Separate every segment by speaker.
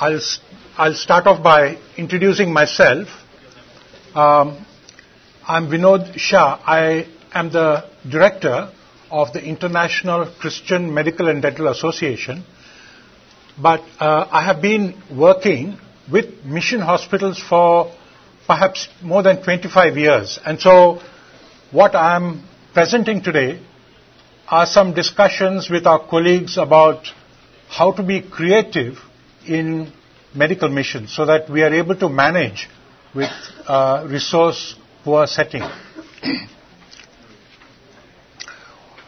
Speaker 1: I'll, I'll start off by introducing myself. Um, I'm Vinod Shah. I am the director of the International Christian Medical and Dental Association. But uh, I have been working with mission hospitals for perhaps more than 25 years. And so what I'm presenting today are some discussions with our colleagues about how to be creative in medical missions so that we are able to manage with uh, resource poor setting.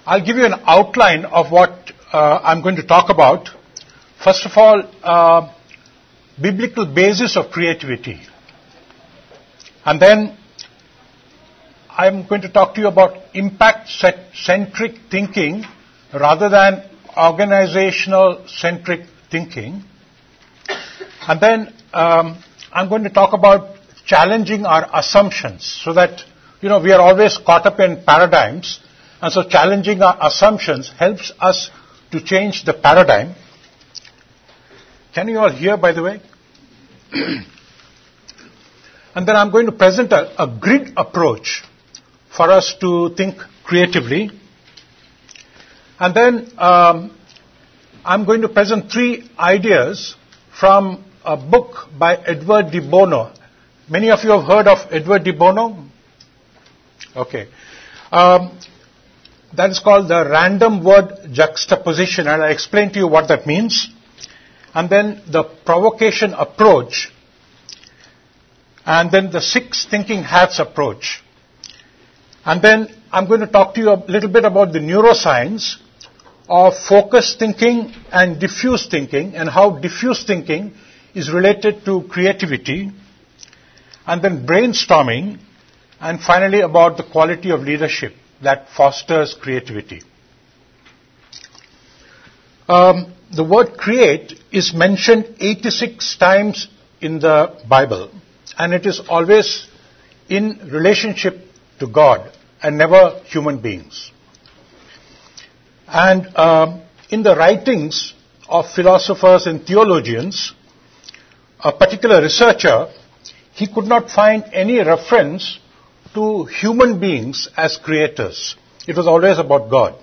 Speaker 1: I'll give you an outline of what uh, I'm going to talk about. First of all, uh, biblical basis of creativity. And then I'm going to talk to you about impact-centric thinking rather than organizational-centric thinking. And then um, I'm going to talk about challenging our assumptions so that, you know, we are always caught up in paradigms. And so challenging our assumptions helps us to change the paradigm. Can you all hear, by the way? and then I'm going to present a, a grid approach for us to think creatively. And then um, I'm going to present three ideas from a book by Edward de Bono. Many of you have heard of Edward de Bono? Okay. Um, that is called the random word juxtaposition, and I'll explain to you what that means. And then the provocation approach, and then the six thinking hats approach. And then I'm going to talk to you a little bit about the neuroscience of focused thinking and diffuse thinking and how diffuse thinking is related to creativity. And then brainstorming. And finally about the quality of leadership that fosters creativity. Um, the word create is mentioned 86 times in the Bible. And it is always in relationship to God and never human beings. And um, in the writings of philosophers and theologians, a particular researcher, he could not find any reference to human beings as creators. It was always about God.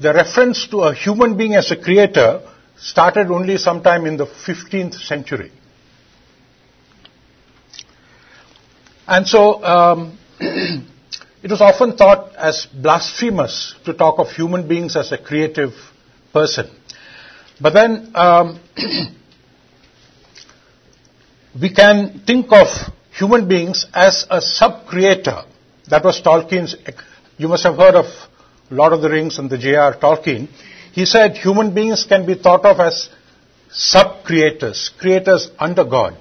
Speaker 1: The reference to a human being as a creator started only sometime in the 15th century. And so, um, it was often thought as blasphemous to talk of human beings as a creative person. But then um, we can think of human beings as a sub-creator. That was Tolkien's, you must have heard of Lord of the Rings and the J.R. Tolkien. He said human beings can be thought of as sub-creators, creators under God.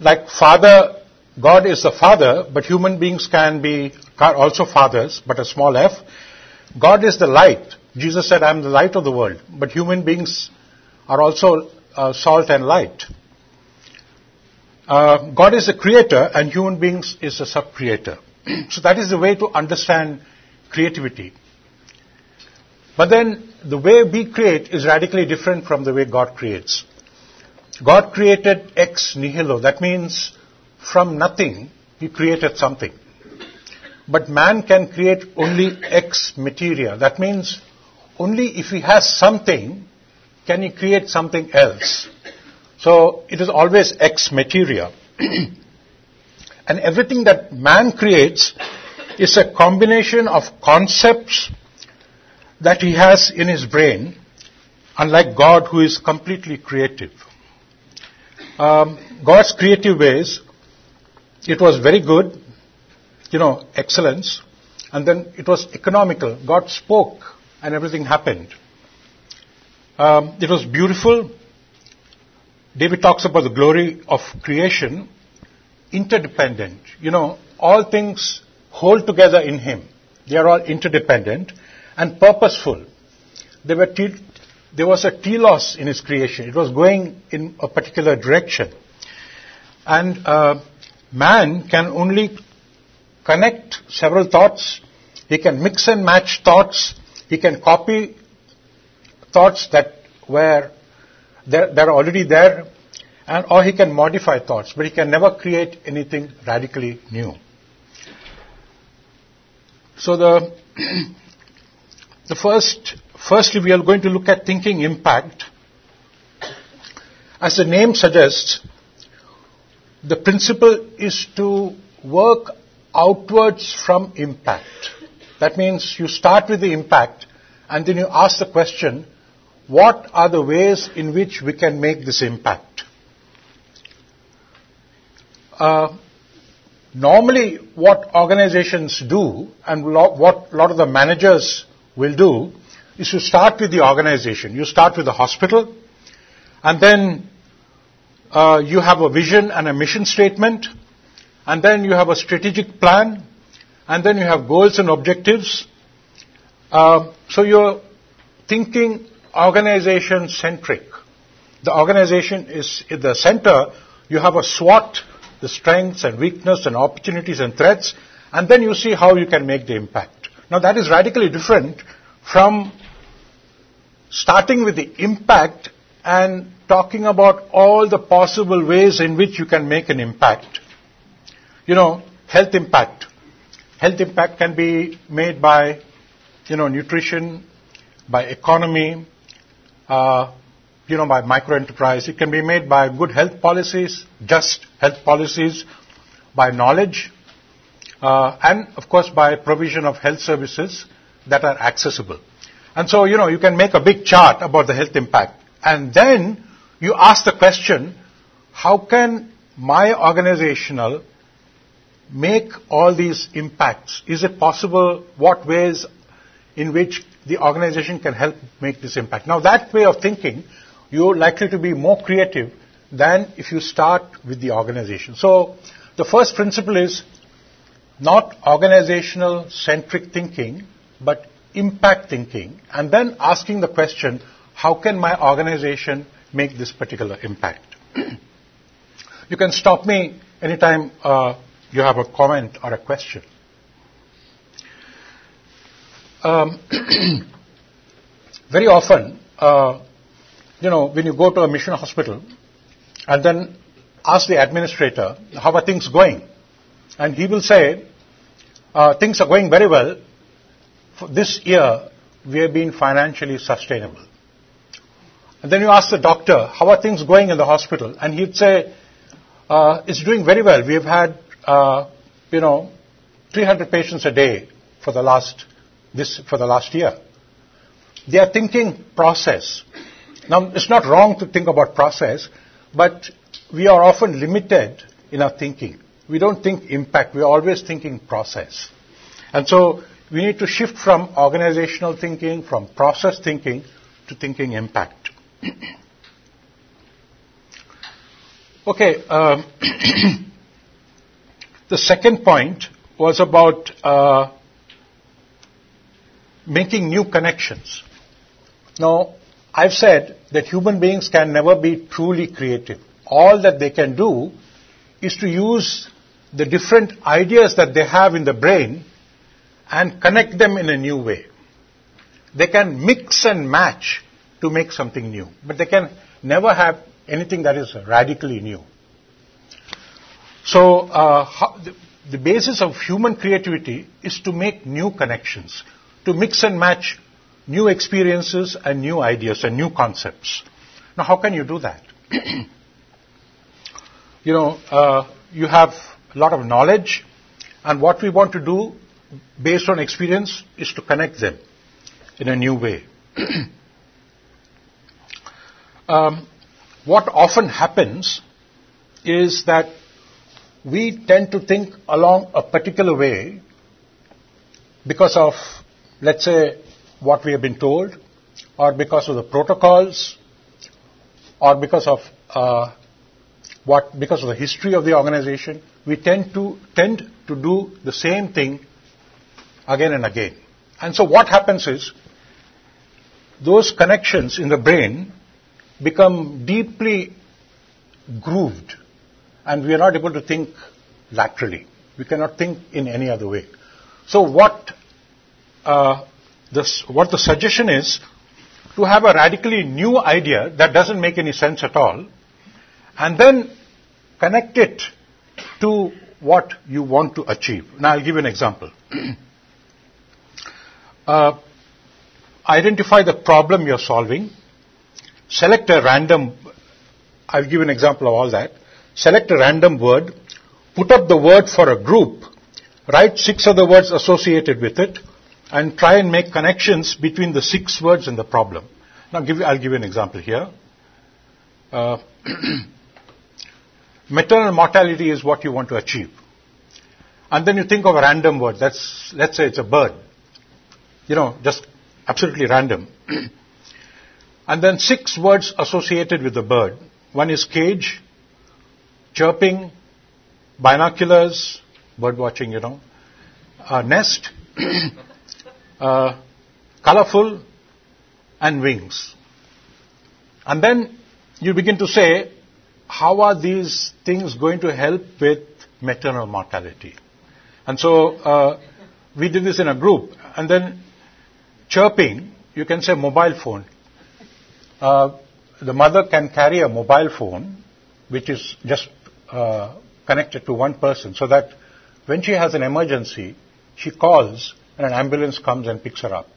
Speaker 1: Like Father God is the father, but human beings can be also fathers, but a small f. God is the light. Jesus said, I am the light of the world. But human beings are also uh, salt and light. Uh, God is the creator and human beings is a sub-creator. so that is the way to understand creativity. But then the way we create is radically different from the way God creates. God created ex nihilo. That means from nothing, he created something. But man can create only ex materia. That means only if he has something can he create something else. So it is always ex materia. and everything that man creates is a combination of concepts that he has in his brain, unlike God who is completely creative. Um, God's creative ways it was very good, you know, excellence, and then it was economical. God spoke and everything happened. Um, it was beautiful. David talks about the glory of creation, interdependent. You know, all things hold together in Him. They are all interdependent and purposeful. Te- there was a telos in His creation. It was going in a particular direction. And uh, man can only connect several thoughts. He can mix and match thoughts. He can copy thoughts that were they're, they're already there, and, or he can modify thoughts, but he can never create anything radically new. So the, the first, firstly we are going to look at thinking impact. As the name suggests, the principle is to work outwards from impact. That means you start with the impact and then you ask the question, what are the ways in which we can make this impact? Uh, normally what organizations do and lo- what a lot of the managers will do is to start with the organization. You start with the hospital and then uh, you have a vision and a mission statement and then you have a strategic plan and then you have goals and objectives. Uh, so you're thinking organization centric. The organization is in the center. You have a SWOT, the strengths and weakness and opportunities and threats, and then you see how you can make the impact. Now that is radically different from starting with the impact and talking about all the possible ways in which you can make an impact. You know, health impact. Health impact can be made by, you know, nutrition, by economy, uh, you know, by microenterprise. It can be made by good health policies, just health policies, by knowledge, uh, and of course by provision of health services that are accessible. And so, you know, you can make a big chart about the health impact. And then you ask the question, how can my organizational make all these impacts? Is it possible? What ways in which the organization can help make this impact? Now that way of thinking, you're likely to be more creative than if you start with the organization. So the first principle is not organizational centric thinking, but impact thinking, and then asking the question, how can my organization make this particular impact? you can stop me anytime uh, you have a comment or a question. Um, very often, uh, you know, when you go to a mission hospital and then ask the administrator, how are things going? And he will say, uh, things are going very well. For this year, we have been financially sustainable. And then you ask the doctor, how are things going in the hospital? And he'd say, uh, it's doing very well. We have had, uh, you know, 300 patients a day for the last this for the last year. They are thinking process. Now, it's not wrong to think about process, but we are often limited in our thinking. We don't think impact. We are always thinking process. And so we need to shift from organizational thinking, from process thinking, to thinking impact. okay. Um, the second point was about uh, making new connections. Now, I've said that human beings can never be truly creative. All that they can do is to use the different ideas that they have in the brain and connect them in a new way. They can mix and match to make something new, but they can never have anything that is radically new. So, uh, the basis of human creativity is to make new connections to mix and match new experiences and new ideas and new concepts. Now, how can you do that? you know, uh, you have a lot of knowledge, and what we want to do based on experience is to connect them in a new way. um, what often happens is that we tend to think along a particular way because of let's say, what we have been told, or because of the protocols, or because of uh, what because of the history of the organization, we tend to tend to do the same thing again and again. And so what happens is those connections in the brain become deeply grooved and we are not able to think laterally. We cannot think in any other way. So what uh, this, what the suggestion is to have a radically new idea that doesn't make any sense at all, and then connect it to what you want to achieve. Now, I'll give you an example. uh, identify the problem you're solving, select a random, I'll give you an example of all that, select a random word, put up the word for a group, write six other words associated with it, and try and make connections between the six words and the problem. Now, give I'll give you an example here. Uh, maternal mortality is what you want to achieve. And then you think of a random word. That's, let's say it's a bird. You know, just absolutely random. and then six words associated with the bird. One is cage, chirping, binoculars, bird watching, you know, uh, nest, uh, colorful, and wings. And then you begin to say, how are these things going to help with maternal mortality? And so uh, we did this in a group. And then chirping, you can say mobile phone. Uh, the mother can carry a mobile phone, which is just uh, connected to one person, so that when she has an emergency, she calls and an ambulance comes and picks her up.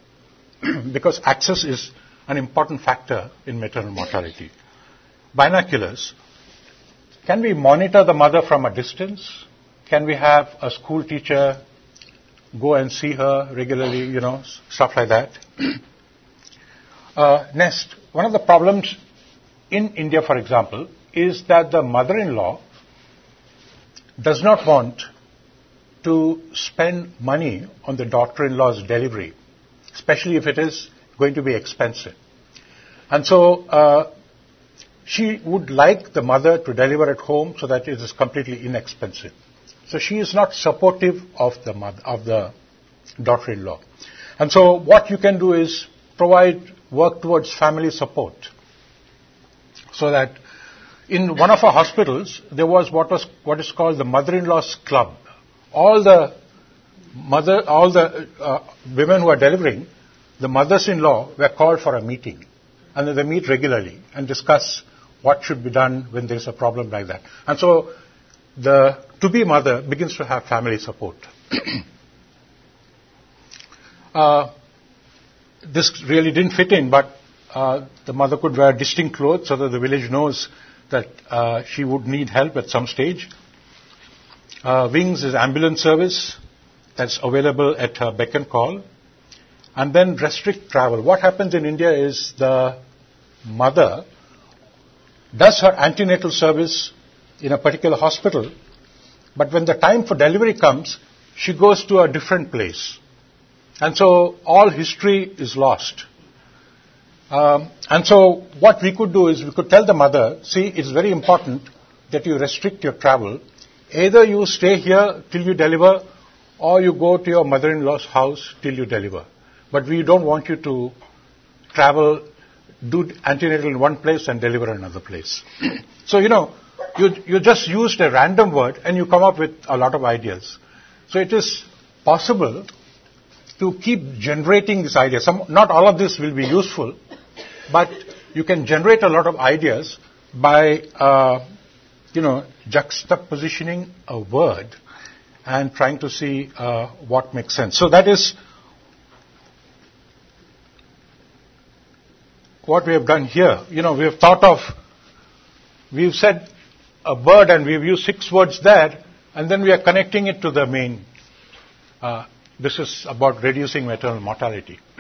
Speaker 1: because access is an important factor in maternal mortality. Binoculars. Can we monitor the mother from a distance? Can we have a school teacher go and see her regularly, you know, stuff like that? uh, next, one of the problems in India, for example, is that the mother-in-law does not want to spend money on the daughter-in-law's delivery, especially if it is going to be expensive. And so uh, she would like the mother to deliver at home so that it is completely inexpensive. So she is not supportive of the mother, of the daughter-in-law. And so what you can do is provide work towards family support. So that in one of our hospitals, there was what was what is called the mother-in-law's club. All the mother, all the uh, women who are delivering, the mothers-in-law were called for a meeting, and they meet regularly and discuss what should be done when there is a problem like that. And so, the to-be mother begins to have family support. uh, this really didn't fit in, but uh, the mother could wear distinct clothes so that the village knows that uh, she would need help at some stage. Uh, Wings is ambulance service that's available at her beck and call. And then restrict travel. What happens in India is the mother does her antenatal service in a particular hospital, but when the time for delivery comes, she goes to a different place. And so all history is lost. Um, and so what we could do is we could tell the mother, see, it's very important that you restrict your travel. Either you stay here till you deliver, or you go to your mother-in-law's house till you deliver. But we don't want you to travel, do antenatal in one place and deliver another place. so, you know, you, you just used a random word and you come up with a lot of ideas. So it is possible to keep generating these ideas. Some, not all of this will be useful, but you can generate a lot of ideas by, uh, you know, juxtapositioning a word and trying to see uh, what makes sense. So that is what we have done here. You know, we have thought of, we've said a bird and we've used six words there, and then we are connecting it to the main. Uh, this is about reducing maternal mortality.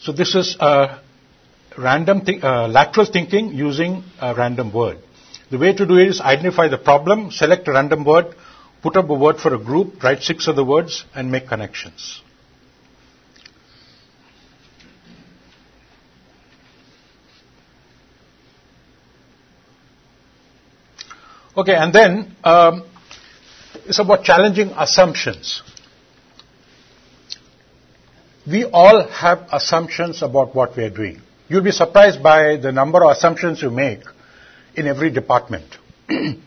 Speaker 1: so this is a random uh, lateral thinking using a random word. The way to do it is identify the problem, select a random word, put up a word for a group, write six other words, and make connections. Okay, and then um, it's about challenging assumptions. We all have assumptions about what we are doing. You'll be surprised by the number of assumptions you make in every department. in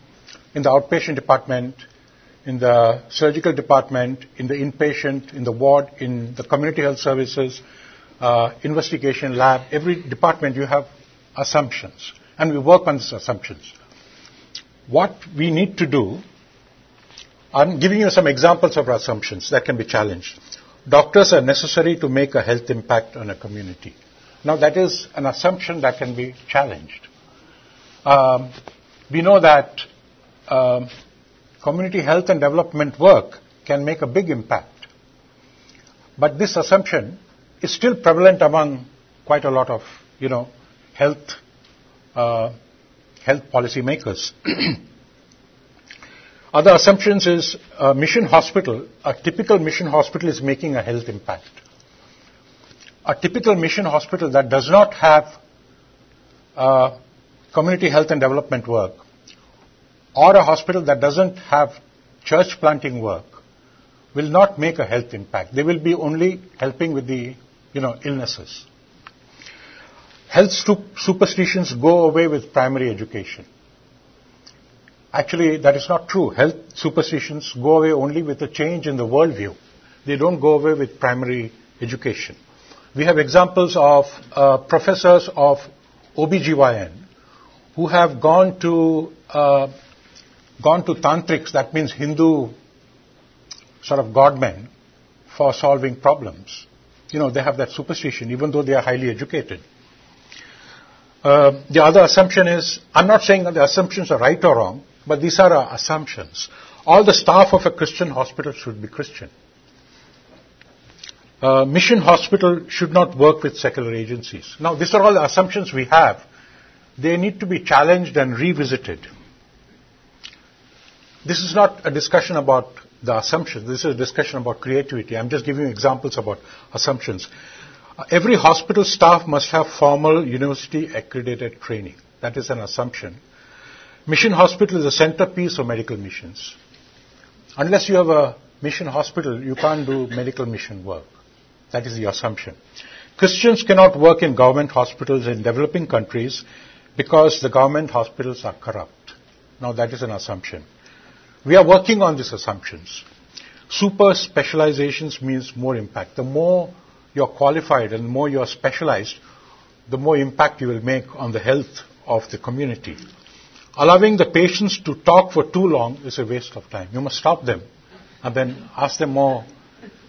Speaker 1: the outpatient department, in the surgical department, in the inpatient, in the ward, in the community health services, uh, investigation lab, every department you have assumptions. And we work on these assumptions. What we need to do, I'm giving you some examples of assumptions that can be challenged. Doctors are necessary to make a health impact on a community. Now that is an assumption that can be challenged. Um, we know that um, community health and development work can make a big impact. But this assumption is still prevalent among quite a lot of, you know, health, uh, health policy makers. Other assumptions is a mission hospital, a typical mission hospital is making a health impact. A typical mission hospital that does not have uh, community health and development work, or a hospital that doesn't have church planting work, will not make a health impact. They will be only helping with the, you know, illnesses. Health superstitions go away with primary education. Actually, that is not true. Health superstitions go away only with a change in the worldview. They don't go away with primary education. We have examples of uh, professors of OBGYN who have gone to uh, gone to tantrics, that means Hindu sort of godmen, for solving problems. You know, they have that superstition, even though they are highly educated. Uh, the other assumption is, I'm not saying that the assumptions are right or wrong, but these are our assumptions. All the staff of a Christian hospital should be Christian. Uh, mission hospital should not work with secular agencies. Now, these are all the assumptions we have. They need to be challenged and revisited. This is not a discussion about the assumptions. This is a discussion about creativity. I'm just giving you examples about assumptions. Uh, every hospital staff must have formal university accredited training. That is an assumption. Mission hospital is a centerpiece of medical missions. Unless you have a mission hospital, you can't do medical mission work. That is the assumption. Christians cannot work in government hospitals in developing countries because the government hospitals are corrupt. Now that is an assumption. We are working on these assumptions. Super specializations means more impact. The more you're qualified and the more you're specialized, the more impact you will make on the health of the community. Allowing the patients to talk for too long is a waste of time. You must stop them and then ask them more.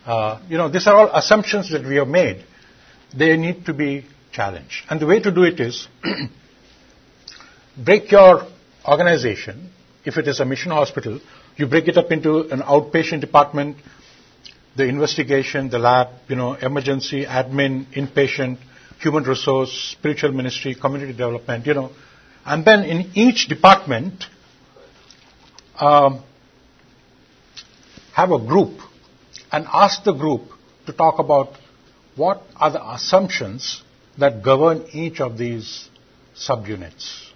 Speaker 1: Uh, you know, these are all assumptions that we have made. They need to be challenged. And the way to do it is break your organization. If it is a mission hospital, you break it up into an outpatient department, the investigation, the lab, you know, emergency, admin, inpatient, human resource, spiritual ministry, community development, you know, and then in each department, um, have a group and ask the group to talk about what are the assumptions that govern each of these subunits.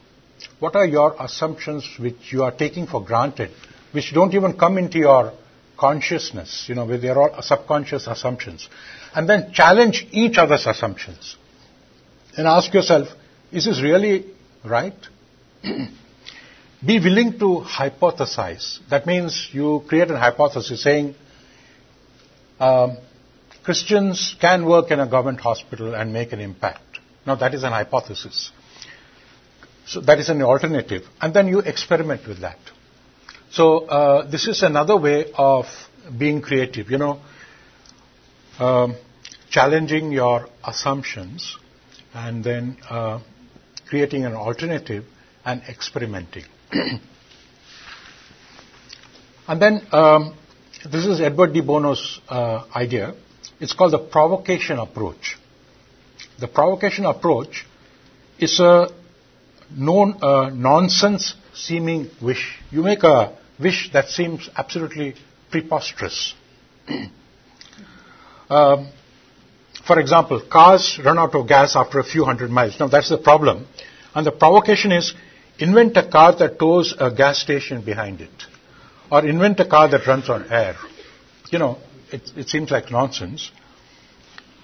Speaker 1: What are your assumptions which you are taking for granted, which don't even come into your consciousness, you know, where they're all subconscious assumptions. And then challenge each other's assumptions. And ask yourself, is this really right? Be willing to hypothesize. That means you create a hypothesis saying um, Christians can work in a government hospital and make an impact. Now that is an hypothesis. So that is an alternative. And then you experiment with that. So uh, this is another way of being creative. You know, um, challenging your assumptions and then uh, creating an alternative and experimenting. and then um, this is Edward de Bono's uh, idea. It's called the provocation approach. The provocation approach is a known uh, nonsense seeming wish. You make a wish that seems absolutely preposterous. um, for example, cars run out of gas after a few hundred miles. Now that's the problem. And the provocation is invent a car that tows a gas station behind it. Or invent a car that runs on air. You know, it, it seems like nonsense.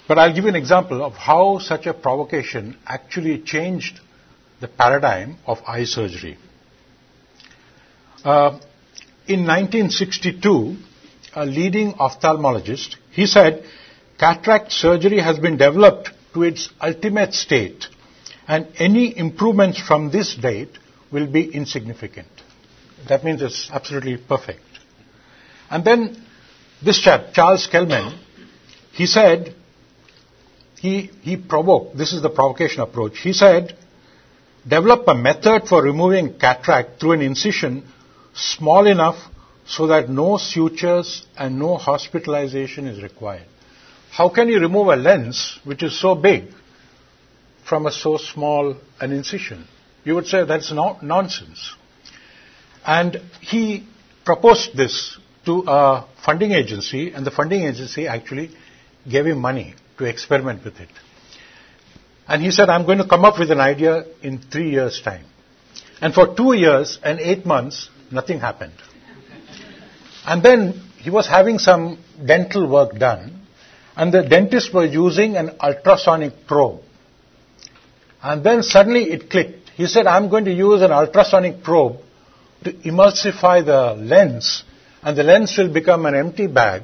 Speaker 1: But I'll give you an example of how such a provocation actually changed the paradigm of eye surgery. Uh, in 1962, a leading ophthalmologist, he said, cataract surgery has been developed to its ultimate state and any improvements from this date will be insignificant. That means it's absolutely perfect. And then this chap, Charles Kelman, he said, he, he provoked, this is the provocation approach. He said, develop a method for removing cataract through an incision small enough so that no sutures and no hospitalization is required. How can you remove a lens which is so big from a so small an incision? You would say that's no- nonsense. And he proposed this to a funding agency, and the funding agency actually gave him money to experiment with it. And he said, I'm going to come up with an idea in three years' time. And for two years and eight months, nothing happened. And then he was having some dental work done, and the dentist was using an ultrasonic probe. And then suddenly it clicked. He said, I'm going to use an ultrasonic probe to emulsify the lens, and the lens will become an empty bag,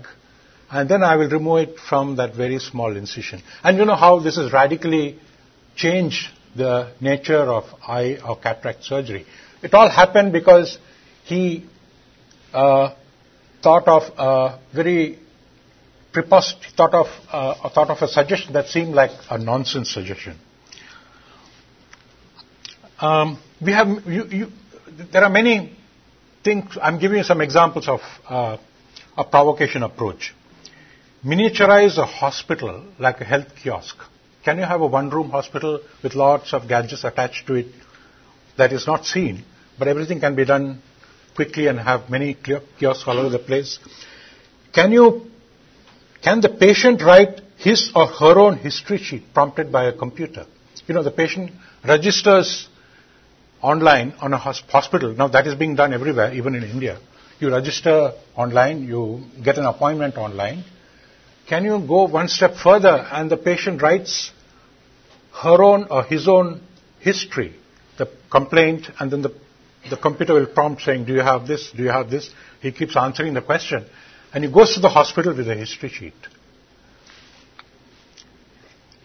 Speaker 1: and then I will remove it from that very small incision. And you know how this has radically changed the nature of eye or cataract surgery. It all happened because he uh, thought of a very preposterous, thought of, uh, thought of a suggestion that seemed like a nonsense suggestion. Um, we have, you, you, there are many things, I'm giving you some examples of uh, a provocation approach. Miniaturize a hospital like a health kiosk. Can you have a one room hospital with lots of gadgets attached to it that is not seen, but everything can be done quickly and have many kiosks all over the place? Can you, can the patient write his or her own history sheet prompted by a computer? You know, the patient registers online on a hospital. Now that is being done everywhere, even in India. You register online, you get an appointment online. Can you go one step further and the patient writes her own or his own history, the complaint, and then the, the computer will prompt saying, do you have this, do you have this? He keeps answering the question. And he goes to the hospital with a history sheet.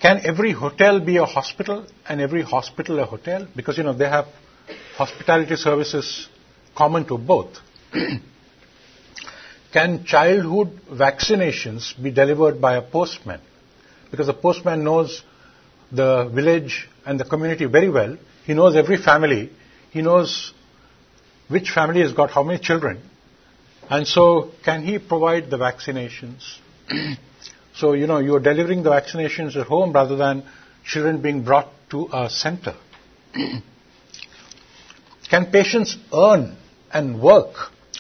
Speaker 1: Can every hotel be a hospital and every hospital a hotel? Because, you know, they have hospitality services common to both. Can childhood vaccinations be delivered by a postman? Because the postman knows the village and the community very well. He knows every family. He knows which family has got how many children. And so, can he provide the vaccinations? so, you know, you're delivering the vaccinations at home rather than children being brought to a center. Can patients earn and work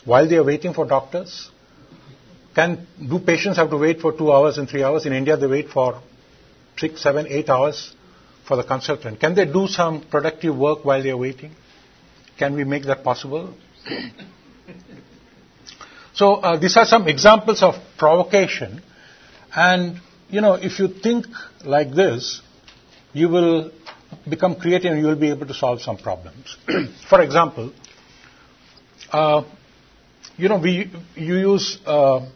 Speaker 1: while they are waiting for doctors? Can, do patients have to wait for two hours and three hours? In India, they wait for six, seven, eight hours for the consultant. Can they do some productive work while they are waiting? Can we make that possible? so uh, these are some examples of provocation. And, you know, if you think like this, you will become creative and you will be able to solve some problems. For example, uh, you know, we, you use uh,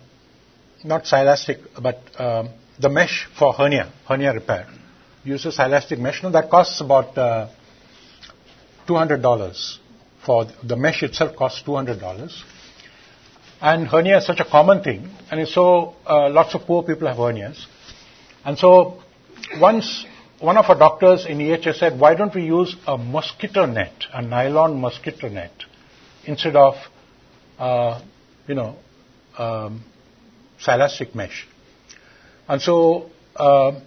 Speaker 1: not silastic, but uh, the mesh for hernia, hernia repair. You use a silastic mesh. No, that costs about uh, $200 for the mesh itself costs $200. And hernia is such a common thing, and so uh, lots of poor people have hernias. And so once one of our doctors in EHS said, why don't we use a mosquito net, a nylon mosquito net, instead of, uh, you know, um, silastic mesh. And so uh,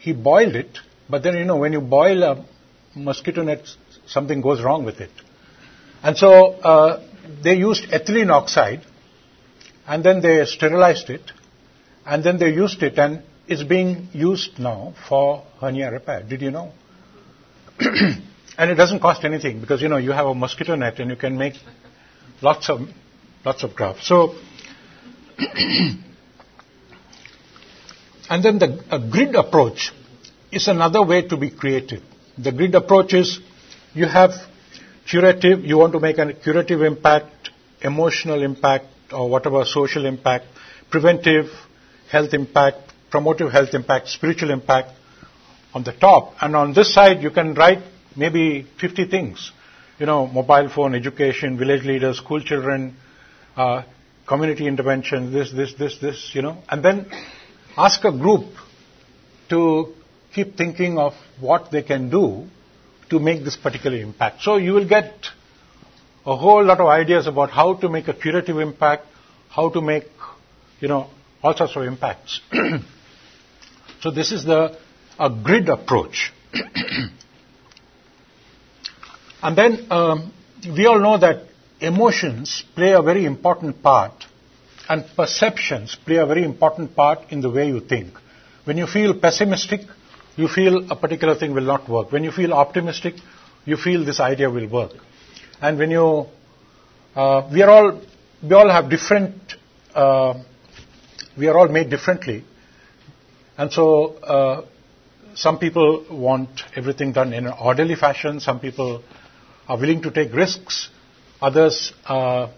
Speaker 1: he boiled it, but then, you know, when you boil a mosquito net, something goes wrong with it. And so uh, they used ethylene oxide, and then they sterilized it, and then they used it, and is being used now for hernia repair. Did you know? and it doesn't cost anything because you know you have a mosquito net and you can make lots of lots of grafts. So and then the grid approach is another way to be creative. The grid approach is you have curative, you want to make a curative impact emotional impact or whatever social impact, preventive health impact, promotive health impact, spiritual impact on the top. And on this side, you can write maybe 50 things. You know, mobile phone, education, village leaders, school children, uh, community intervention, this, this, this, this, you know. And then ask a group to keep thinking of what they can do to make this particular impact. So you will get a whole lot of ideas about how to make a curative impact, how to make, you know, all sorts of impacts. so this is the a grid approach. and then um, we all know that emotions play a very important part and perceptions play a very important part in the way you think. When you feel pessimistic, you feel a particular thing will not work. When you feel optimistic, you feel this idea will work. And when you, uh, we are all, we all have different, uh, we are all made differently. And so, uh, some people want everything done in an orderly fashion. Some people are willing to take risks. Others, uh,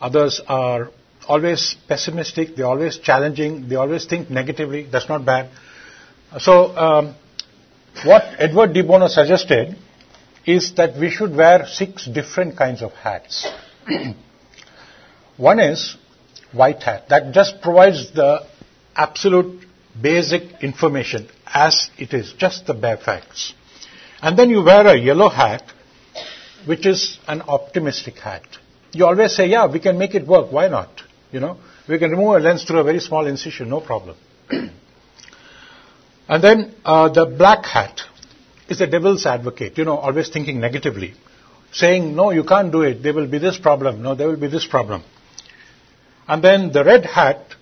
Speaker 1: others are always pessimistic. They're always challenging. They always think negatively. That's not bad. So, um, what Edward de Bono suggested is that we should wear six different kinds of hats. One is white hat. That just provides the absolute basic information as it is, just the bare facts. And then you wear a yellow hat, which is an optimistic hat. You always say, yeah, we can make it work. Why not? You know, we can remove a lens through a very small incision, no problem. and then uh, the black hat is the devil's advocate, you know, always thinking negatively, saying, no, you can't do it. There will be this problem. No, there will be this problem. And then the red hat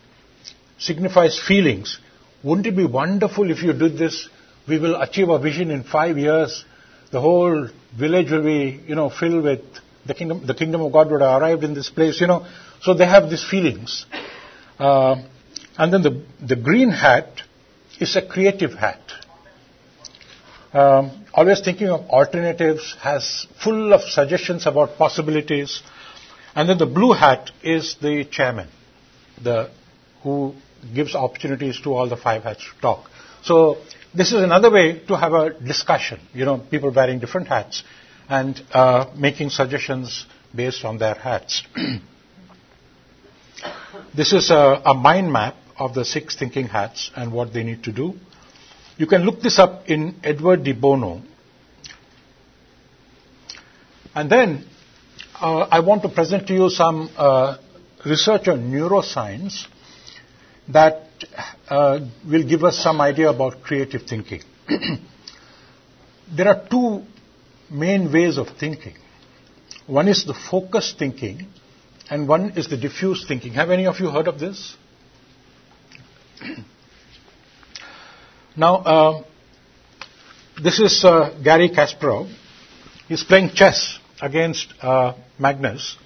Speaker 1: signifies feelings. Wouldn't it be wonderful if you did this? We will achieve our vision in five years. The whole village will be, you know, filled with the kingdom. The kingdom of God would have arrived in this place, you know. So they have these feelings. Uh, and then the the green hat is a creative hat. Um, always thinking of alternatives, has full of suggestions about possibilities. And then the blue hat is the chairman, the who gives opportunities to all the five hats to talk. So this is another way to have a discussion. You know, people wearing different hats and uh, making suggestions based on their hats. this is a, a mind map of the six thinking hats and what they need to do. You can look this up in Edward de Bono. And then uh, I want to present to you some uh, research on neuroscience that uh, will give us some idea about creative thinking. there are two main ways of thinking. One is the focused thinking, and one is the diffuse thinking. Have any of you heard of this? now, uh, this is uh, Garry Kasparov. He's playing chess against uh, Magnus.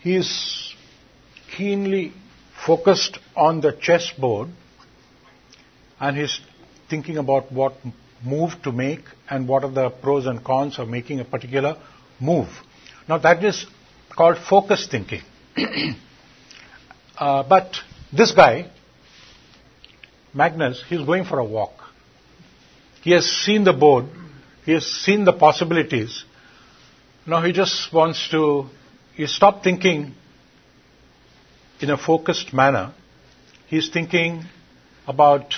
Speaker 1: He's keenly focused on the chessboard and he's thinking about what move to make and what are the pros and cons of making a particular move. Now that is called focus thinking. uh, but this guy, Magnus, he's going for a walk. He has seen the board, he has seen the possibilities. Now he just wants to, he stopped thinking in a focused manner. He's thinking about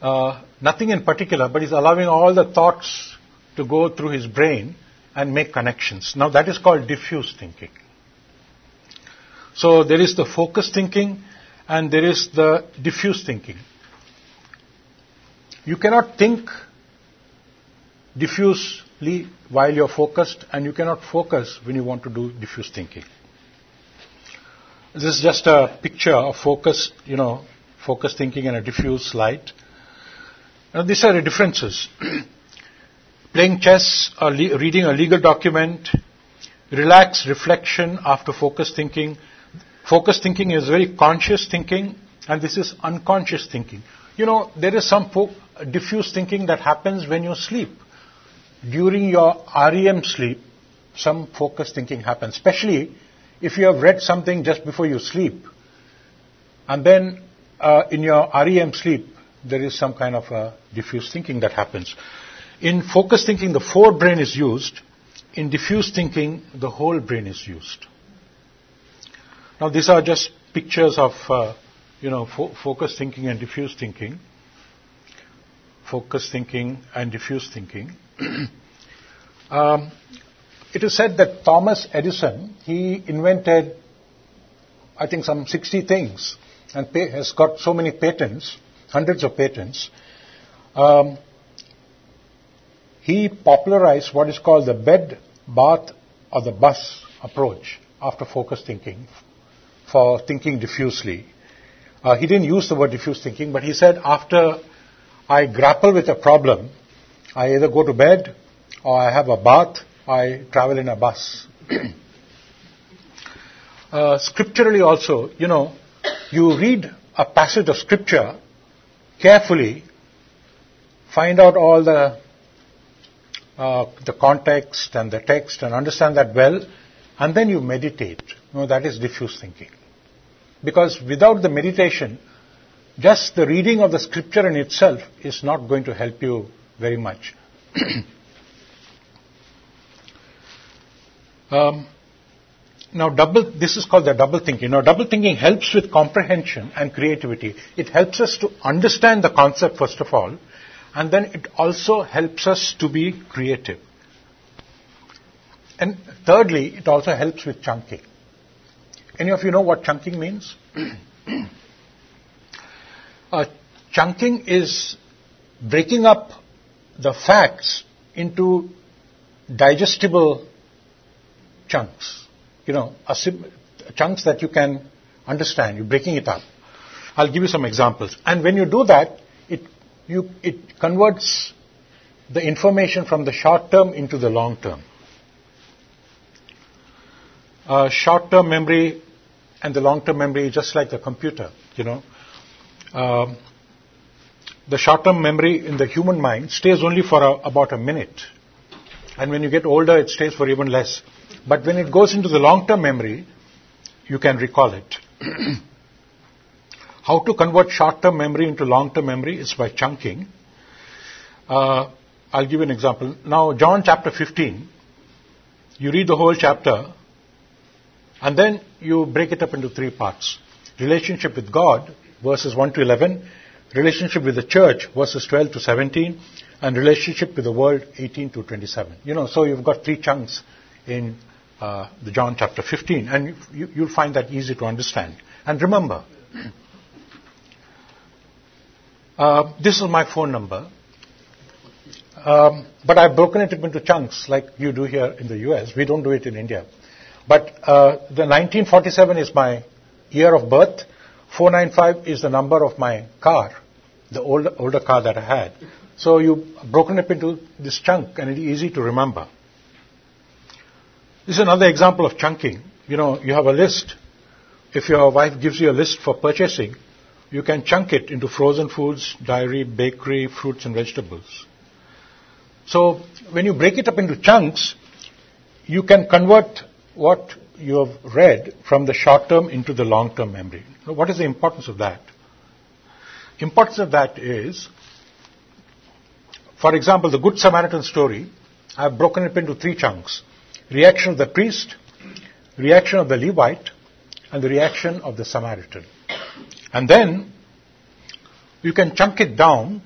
Speaker 1: uh, nothing in particular, but he's allowing all the thoughts to go through his brain and make connections. Now that is called diffuse thinking. So there is the focused thinking and there is the diffuse thinking. You cannot think diffusely while you're focused and you cannot focus when you want to do diffuse thinking. This is just a picture of focus, you know, focus thinking and a diffuse light. Now, these are the differences. Playing chess or reading a legal document, relaxed reflection after focus thinking. Focus thinking is very conscious thinking, and this is unconscious thinking. You know, there is some diffuse thinking that happens when you sleep. during your REM sleep, some focused thinking happens, especially if you have read something just before you sleep, and then uh, in your REM sleep, there is some kind of diffuse thinking that happens. In focused thinking, the forebrain is used. In diffuse thinking, the whole brain is used. Now, these are just pictures of, uh, you know, fo- focused thinking and diffuse thinking. Focused thinking and diffuse thinking. um, it is said that Thomas Edison, he invented, I think, some 60 things and has got so many patents, hundreds of patents. Um, he popularized what is called the bed, bath, or the bus approach after focused thinking for thinking diffusely. Uh, he didn't use the word diffuse thinking, but he said after I grapple with a problem, I either go to bed or I have a bath, I travel in a bus. uh, scripturally also, you know, you read a passage of scripture carefully, find out all the uh, the context and the text and understand that well, and then you meditate. You know, that is diffuse thinking. Because without the meditation, just the reading of the scripture in itself is not going to help you very much. um, now, double, this is called the double thinking. Now, double thinking helps with comprehension and creativity. It helps us to understand the concept, first of all, and then it also helps us to be creative. And thirdly, it also helps with chunking. Any of you know what chunking means? uh, chunking is breaking up the facts into digestible chunks. You know, chunks that you can understand. You're breaking it up. I'll give you some examples. And when you do that, it, you, it converts the information from the short term into the long term. Uh, short term memory and the long term memory is just like the computer, you know. Um, the short term memory in the human mind stays only for a, about a minute. And when you get older, it stays for even less. But when it goes into the long term memory, you can recall it. How to convert short term memory into long term memory is by chunking. Uh, I'll give you an example. Now, John chapter 15, you read the whole chapter, and then you break it up into three parts. Relationship with God, verses 1 to 11, relationship with the church, verses 12 to 17, and relationship with the world, 18 to 27. You know, so you've got three chunks in uh, the John chapter 15, and you, you'll find that easy to understand. And remember, uh, this is my phone number, um, but I've broken it into chunks like you do here in the US. We don't do it in India. But uh, the 1947 is my year of birth. 495 is the number of my car, the old, older car that I had. So you've broken it up into this chunk and it's easy to remember. This is another example of chunking. You know, you have a list. If your wife gives you a list for purchasing, you can chunk it into frozen foods, dairy, bakery, fruits and vegetables. So when you break it up into chunks, you can convert what you have read from the short term into the long term memory. What is the importance of that? Importance of that is, for example, the Good Samaritan story, I have broken it into three chunks. Reaction of the priest, reaction of the Levite, and the reaction of the Samaritan. And then, you can chunk it down.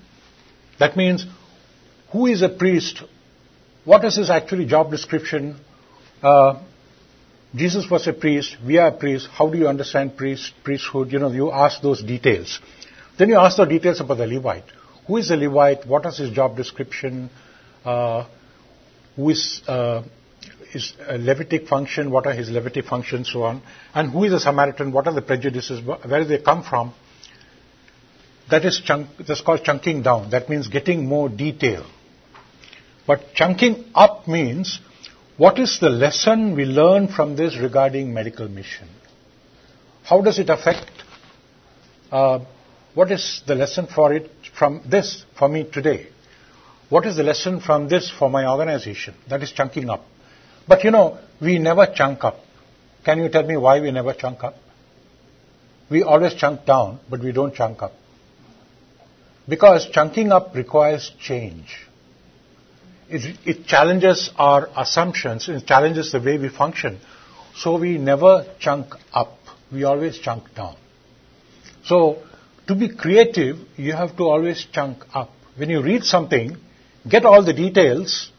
Speaker 1: That means, who is a priest? What is his actually job description? Uh, Jesus was a priest, we are a priest, how do you understand priest, priesthood? You know, you ask those details. Then you ask the details about the Levite. Who is the Levite? What is his job description? Uh, who is uh, his uh, Levitic function? What are his Levitic functions, so on? And who is a Samaritan? What are the prejudices? Where do they come from? That is chunk, that's called chunking down. That means getting more detail. But chunking up means what is the lesson we learn from this regarding medical mission? How does it affect? Uh, what is the lesson for it from this for me today? what is the lesson from this for my organization? That is chunking up. But you know, we never chunk up. Can you tell me why we never chunk up? We always chunk down, but we don't chunk up. Because chunking up requires change. It, it, challenges our assumptions, it challenges the way we function. So we never chunk up, we always chunk down. So, to be creative, you have to always chunk up. When you read something, get all the details,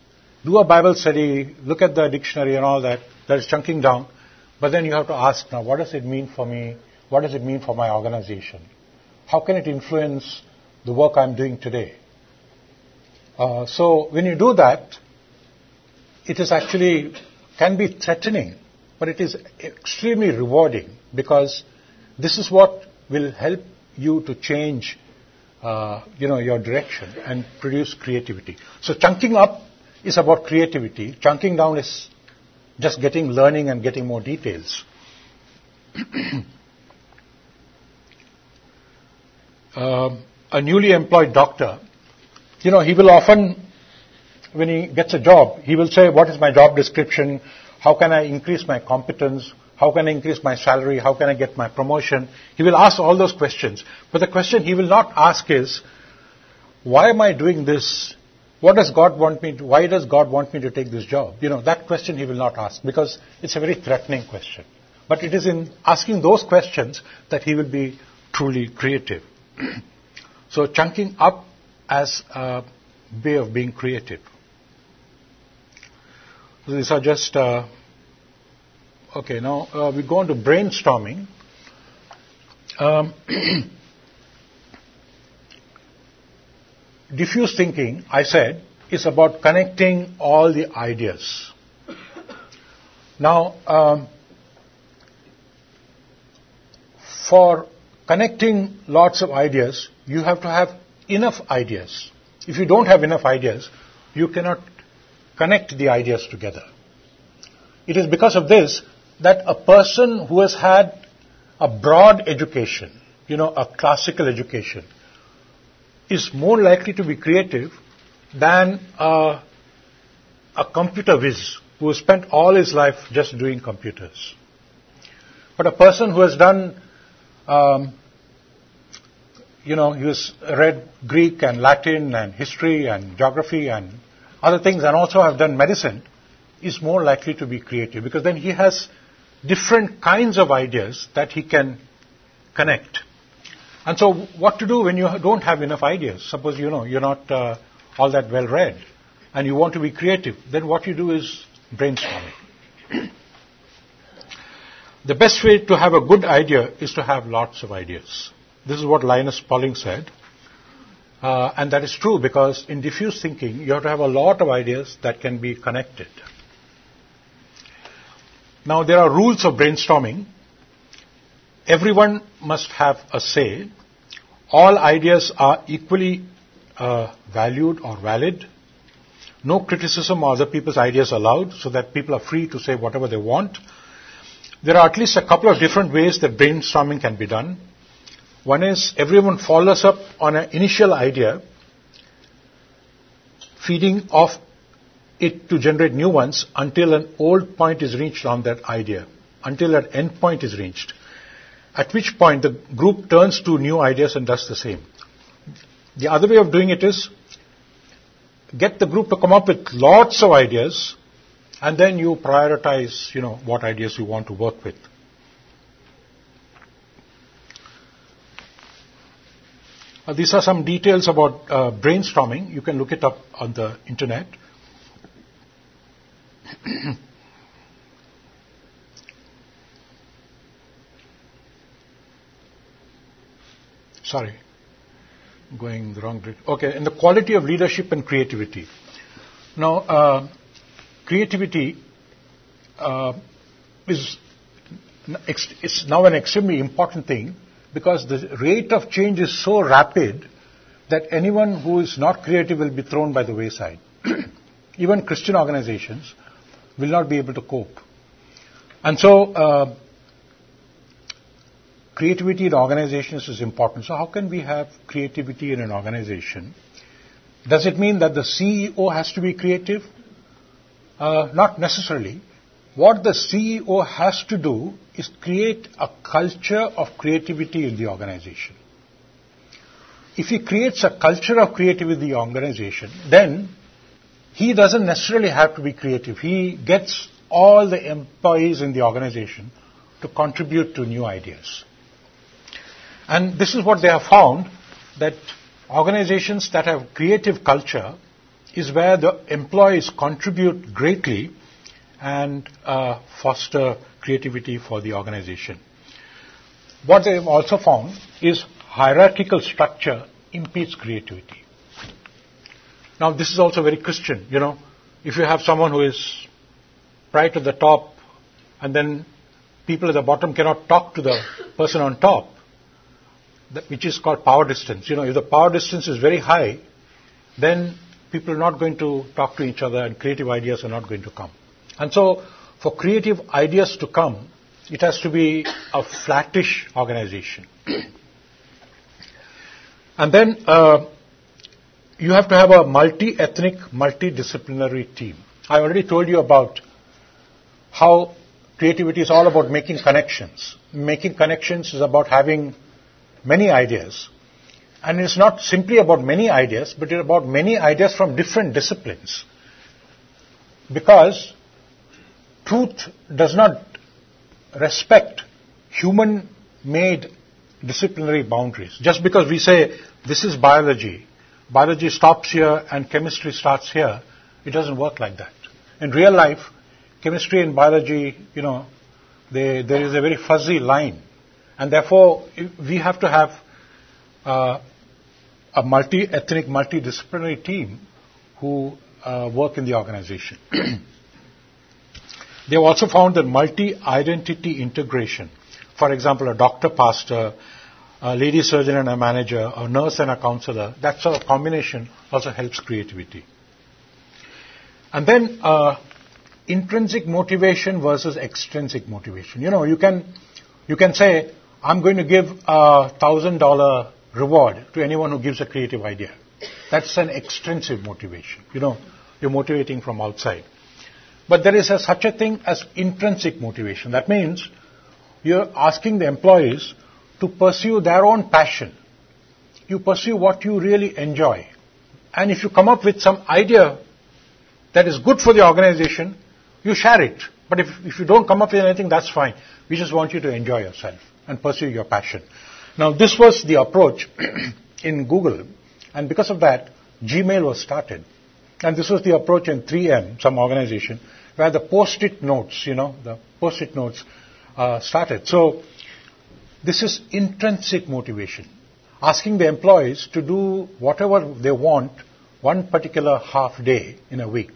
Speaker 1: do a Bible study, look at the dictionary and all that, that is chunking down, but then you have to ask now, what does it mean for me? What does it mean for my organization? How can it influence the work I'm doing today? Uh, so when you do that, it is actually can be threatening, but it is extremely rewarding because this is what will help you to change, uh, you know, your direction and produce creativity. So chunking up is about creativity. Chunking down is just getting learning and getting more details. uh, a newly employed doctor, you know, he will often, when he gets a job, he will say, what is my job description? How can I increase my competence? How can I increase my salary? How can I get my promotion? He will ask all those questions. But the question he will not ask is, why am I doing this? What does God want me to, why does God want me to take this job? You know, that question he will not ask because it's a very threatening question. But it is in asking those questions that he will be truly creative. so chunking up as a way of being creative. These are just uh, Okay, now uh, we go on to brainstorming. Um, diffuse thinking, I said, is about connecting all the ideas. Now, um, for connecting lots of ideas, you have to have enough ideas. If you don't have enough ideas, you cannot connect the ideas together. It is because of this that a person who has had a broad education, you know, a classical education, is more likely to be creative than a, a computer whiz who has spent all his life just doing computers. But a person who has done, um, you know, he has read Greek and Latin and history and geography and other things and also have done medicine, is more likely to be creative because then he has different kinds of ideas that he can connect. And so, what to do when you don't have enough ideas? Suppose you know you're not uh, all that well read, and you want to be creative. Then what you do is brainstorming. the best way to have a good idea is to have lots of ideas. This is what Linus Pauling said. Uh, and that is true because in diffuse thinking, you have to have a lot of ideas that can be connected. Now, there are rules of brainstorming. Everyone must have a say. All ideas are equally uh, valued or valid. No criticism of other people's ideas allowed, so that people are free to say whatever they want. There are at least a couple of different ways that brainstorming can be done. One is everyone follows up on an initial idea, feeding off it to generate new ones until an old point is reached on that idea, until an end point is reached. At which point the group turns to new ideas and does the same. The other way of doing it is get the group to come up with lots of ideas and then you prioritize, you know, what ideas you want to work with. Uh, these are some details about uh, brainstorming. You can look it up on the internet. Sorry, going the wrong direction. Okay, and the quality of leadership and creativity. Now, uh, creativity uh, is it's now an extremely important thing because the rate of change is so rapid that anyone who is not creative will be thrown by the wayside. Even Christian organizations will not be able to cope. And so, uh, creativity in organizations is important. So, how can we have creativity in an organization? Does it mean that the CEO has to be creative? Uh, not necessarily. What the CEO has to do is create a culture of creativity in the organization. If he creates a culture of creativity in the organization, then he doesn't necessarily have to be creative. He gets all the employees in the organization to contribute to new ideas. And this is what they have found that organizations that have creative culture is where the employees contribute greatly and uh, foster creativity for the organization. What they have also found is hierarchical structure impedes creativity. Now, this is also very Christian, you know. If you have someone who is right at the top and then people at the bottom cannot talk to the person on top, which is called power distance. You know, if the power distance is very high, then people are not going to talk to each other and creative ideas are not going to come. And so, for creative ideas to come, it has to be a flattish organization. and then, uh, you have to have a multi-ethnic, multidisciplinary team. I already told you about how creativity is all about making connections. Making connections is about having many ideas. And it's not simply about many ideas, but it's about many ideas from different disciplines. Because truth does not respect human made disciplinary boundaries. Just because we say this is biology, biology stops here and chemistry starts here, it doesn't work like that. In real life, chemistry and biology, you know, they, there is a very fuzzy line. And therefore, we have to have uh, a multi-ethnic, multidisciplinary team who uh, work in the organization. they have also found that multi-identity integration, for example, a doctor pastor, a lady surgeon and a manager, a nurse and a counselor, that sort of combination also helps creativity. And then uh, intrinsic motivation versus extrinsic motivation. You know, you can you can say, I'm going to give a thousand dollar reward to anyone who gives a creative idea. That's an extrinsic motivation. You know, you're motivating from outside. But there is a, such a thing as intrinsic motivation. That means you're asking the employees to pursue their own passion. You pursue what you really enjoy. And if you come up with some idea that is good for the organization, you share it. But if, if you don't come up with anything, that's fine. We just want you to enjoy yourself and pursue your passion. Now, this was the approach in Google, and because of that, Gmail was started. And this was the approach in 3M, some organization, where the post-it notes, you know, the post-it notes uh, started. So, this is intrinsic motivation, asking the employees to do whatever they want one particular half day in a week.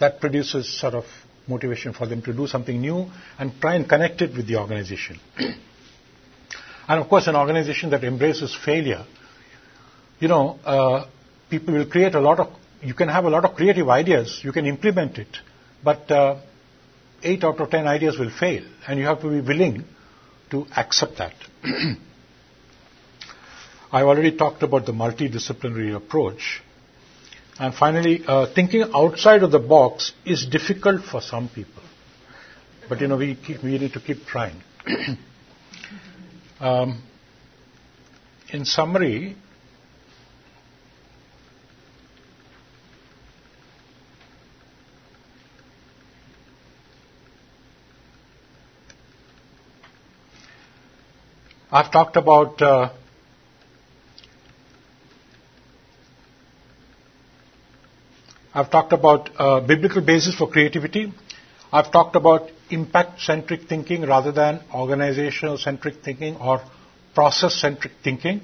Speaker 1: That produces sort of motivation for them to do something new and try and connect it with the organization. and of course, an organization that embraces failure, you know, uh, people will create a lot of, you can have a lot of creative ideas, you can implement it, but uh, 8 out of 10 ideas will fail, and you have to be willing to accept that. I've already talked about the multidisciplinary approach. And finally, uh, thinking outside of the box is difficult for some people. But you know, we, keep, we need to keep trying. um, in summary, I've talked about uh, I've talked about uh, biblical basis for creativity. I've talked about impact-centric thinking rather than organizational-centric thinking or process-centric thinking.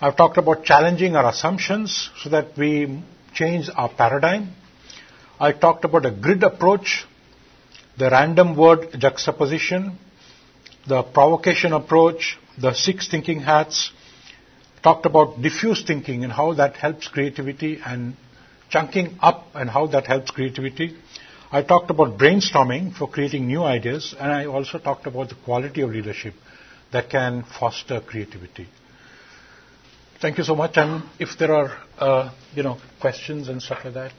Speaker 1: I've talked about challenging our assumptions so that we change our paradigm. I talked about a grid approach, the random word juxtaposition, the provocation approach, the six thinking hats, talked about diffuse thinking and how that helps creativity and chunking up and how that helps creativity. I talked about brainstorming for creating new ideas, and I also talked about the quality of leadership that can foster creativity. Thank you so much. And if there are, uh, you know, questions and stuff like that,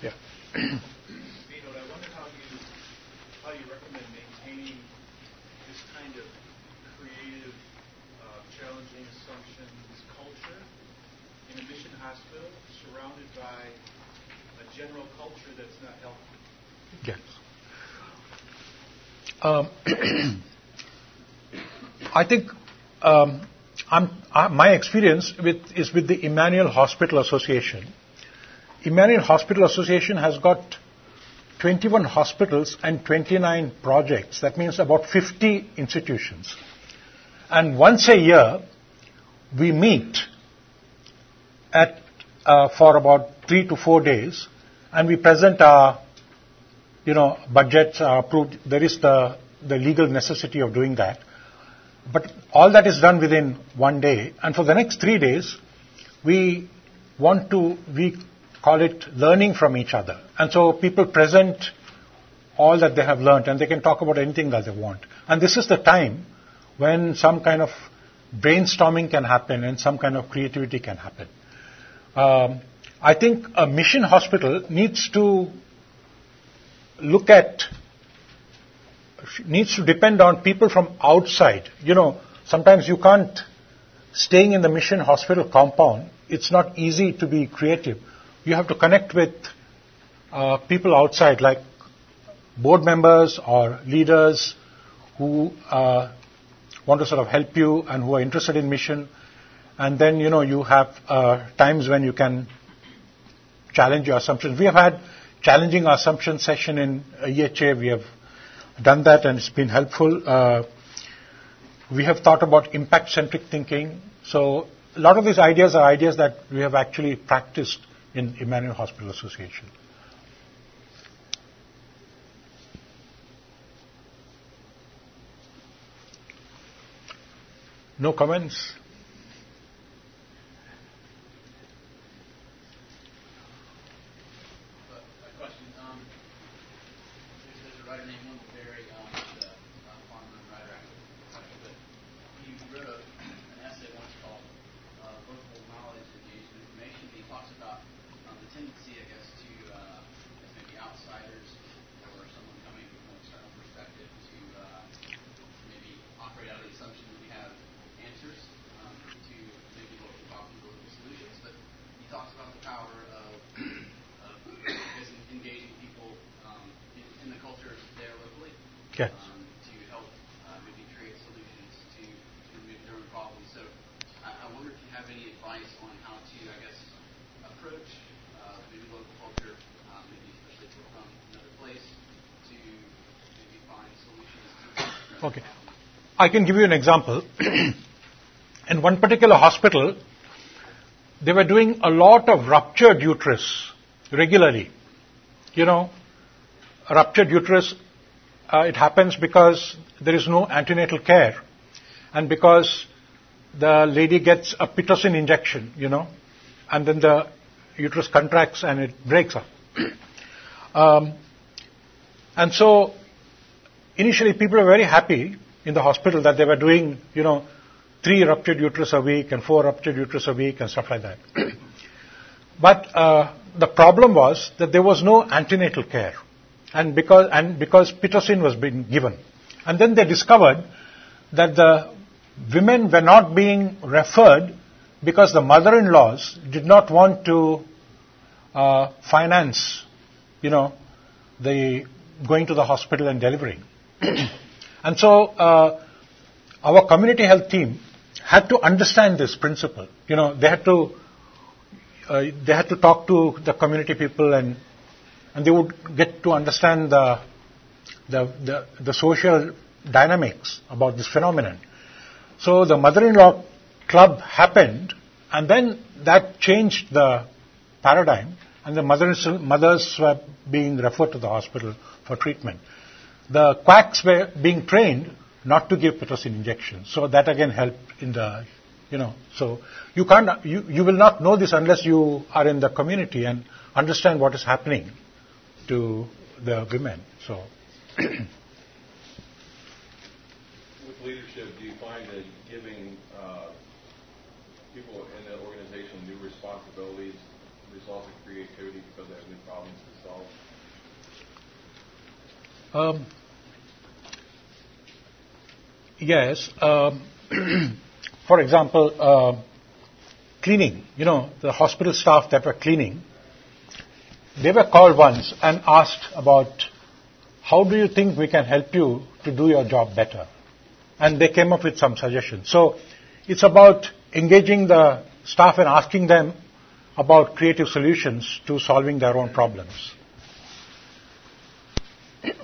Speaker 1: yeah.
Speaker 2: Vinod, I wonder how you, how you recommend maintaining this kind of creative, uh, challenging assumptions culture in a mission hospital surrounded by a general culture that's not healthy.
Speaker 1: Yes. Um, I think um, uh, my experience with, is with the Emmanuel Hospital Association. Emmanuel Hospital Association has got 21 hospitals and 29 projects. That means about 50 institutions. And once a year, we meet at, uh, for about three to four days, and we present our, you know, budgets are approved. There is the, the legal necessity of doing that. But all that is done within one day. And for the next three days, we want to, we call it learning from each other. And so people present all that they have learned and they can talk about anything that they want. And this is the time when some kind of brainstorming can happen and some kind of creativity can happen. Um, I think a mission hospital needs to look at needs to depend on people from outside. You know, sometimes you can't, staying in the mission hospital compound, it's not easy to be creative. You have to connect with uh, people outside, like board members or leaders who uh, want to sort of help you and who are interested in mission. And then, you know, you have uh, times when you can challenge your assumptions. We have had challenging assumption session in EHA. We have done that and it's been helpful. Uh, we have thought about impact-centric thinking. So a lot of these ideas are ideas that we have actually practiced in Emmanuel Hospital Association. No comments? Okay. I can give you an example. In one particular hospital, they were doing a lot of ruptured uterus regularly. You know, ruptured uterus, uh, it happens because there is no antenatal care and because the lady gets a pitocin injection, you know, and then the uterus contracts and it breaks up. um, and so initially people were very happy in the hospital that they were doing, you know, three ruptured uterus a week and four ruptured uterus a week and stuff like that. but uh, the problem was that there was no antenatal care, and because and because pitocin was being given, and then they discovered that the women were not being referred because the mother-in-laws did not want to uh, finance, you know, the going to the hospital and delivering. and so uh, our community health team had to understand this principle. You know, they had to uh, they had to talk to the community people and and they would get to understand the the, the, the social dynamics about this phenomenon. So the mother-in-law club happened, and then that changed the paradigm, and the mothers, mothers were being referred to the hospital for treatment the quacks were being trained not to give pitocin injections. So that again helped in the, you know, so you can't, you, you will not know this unless you are in the community and understand what is happening to the women. So.
Speaker 3: With leadership, do you find that giving uh, people in the organization new responsibilities, results of creativity because they have new problems to solve?
Speaker 1: Um, yes. Um, for example, uh, cleaning. You know, the hospital staff that were cleaning, they were called once and asked about how do you think we can help you to do your job better? And they came up with some suggestions. So it's about engaging the staff and asking them about creative solutions to solving their own problems.
Speaker 4: Thank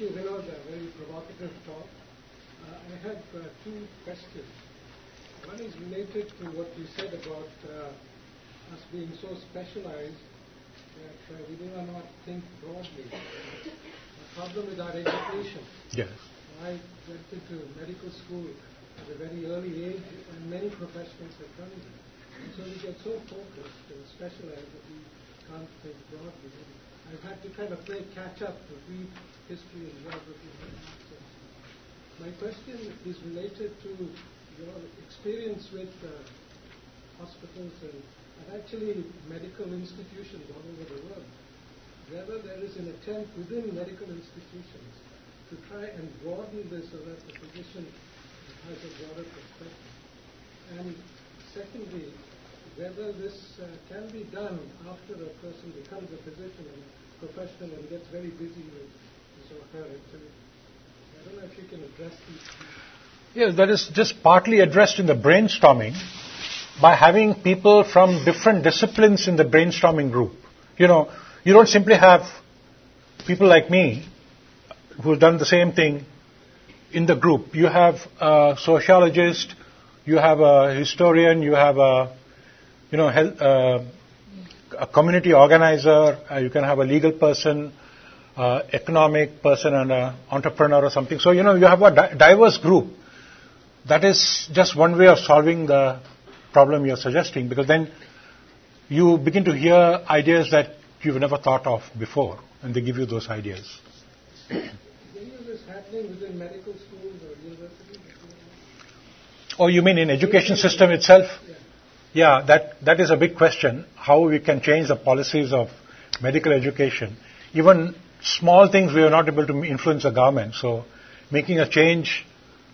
Speaker 4: you, Vinod. A very provocative talk. Uh, I have uh, two questions. One is related to what you said about uh, us being so specialized that uh, we do not think broadly. The problem with our education.
Speaker 1: Yes.
Speaker 4: I went into medical school at a very early age, and many professionals have done that. And so we get so focused and specialized that we broadly. I've had to kind of play catch up to read history and geography. My question is related to your experience with uh, hospitals and, and actually medical institutions all over the world. Whether there is an attempt within medical institutions to try and broaden this so that the physician has a broader perspective. And secondly, whether this uh, can be done after a person becomes a physician and professional and gets very busy with his or her activity. I don't know if you can address these.
Speaker 1: Yes, that is just partly addressed in the brainstorming by having people from different disciplines in the brainstorming group. You know, you don't simply have people like me who've done the same thing in the group. You have a sociologist, you have a historian, you have a, you know, health, uh, a community organizer, uh, you can have a legal person, uh, economic person, and an entrepreneur or something. So, you know, you have a di- diverse group. That is just one way of solving the problem you're suggesting, because then you begin to hear ideas that you've never thought of before, and they give you those ideas.
Speaker 4: Is this happening within medical schools or universities?
Speaker 1: Oh, you mean in education system itself? Yeah. That, that is a big question, how we can change the policies of medical education. Even small things we are not able to influence the government, so making a change,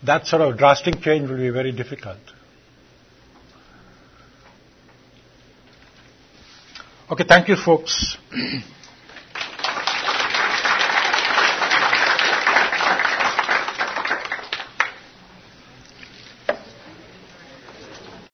Speaker 1: that sort of drastic change will be very difficult. Okay, thank you folks.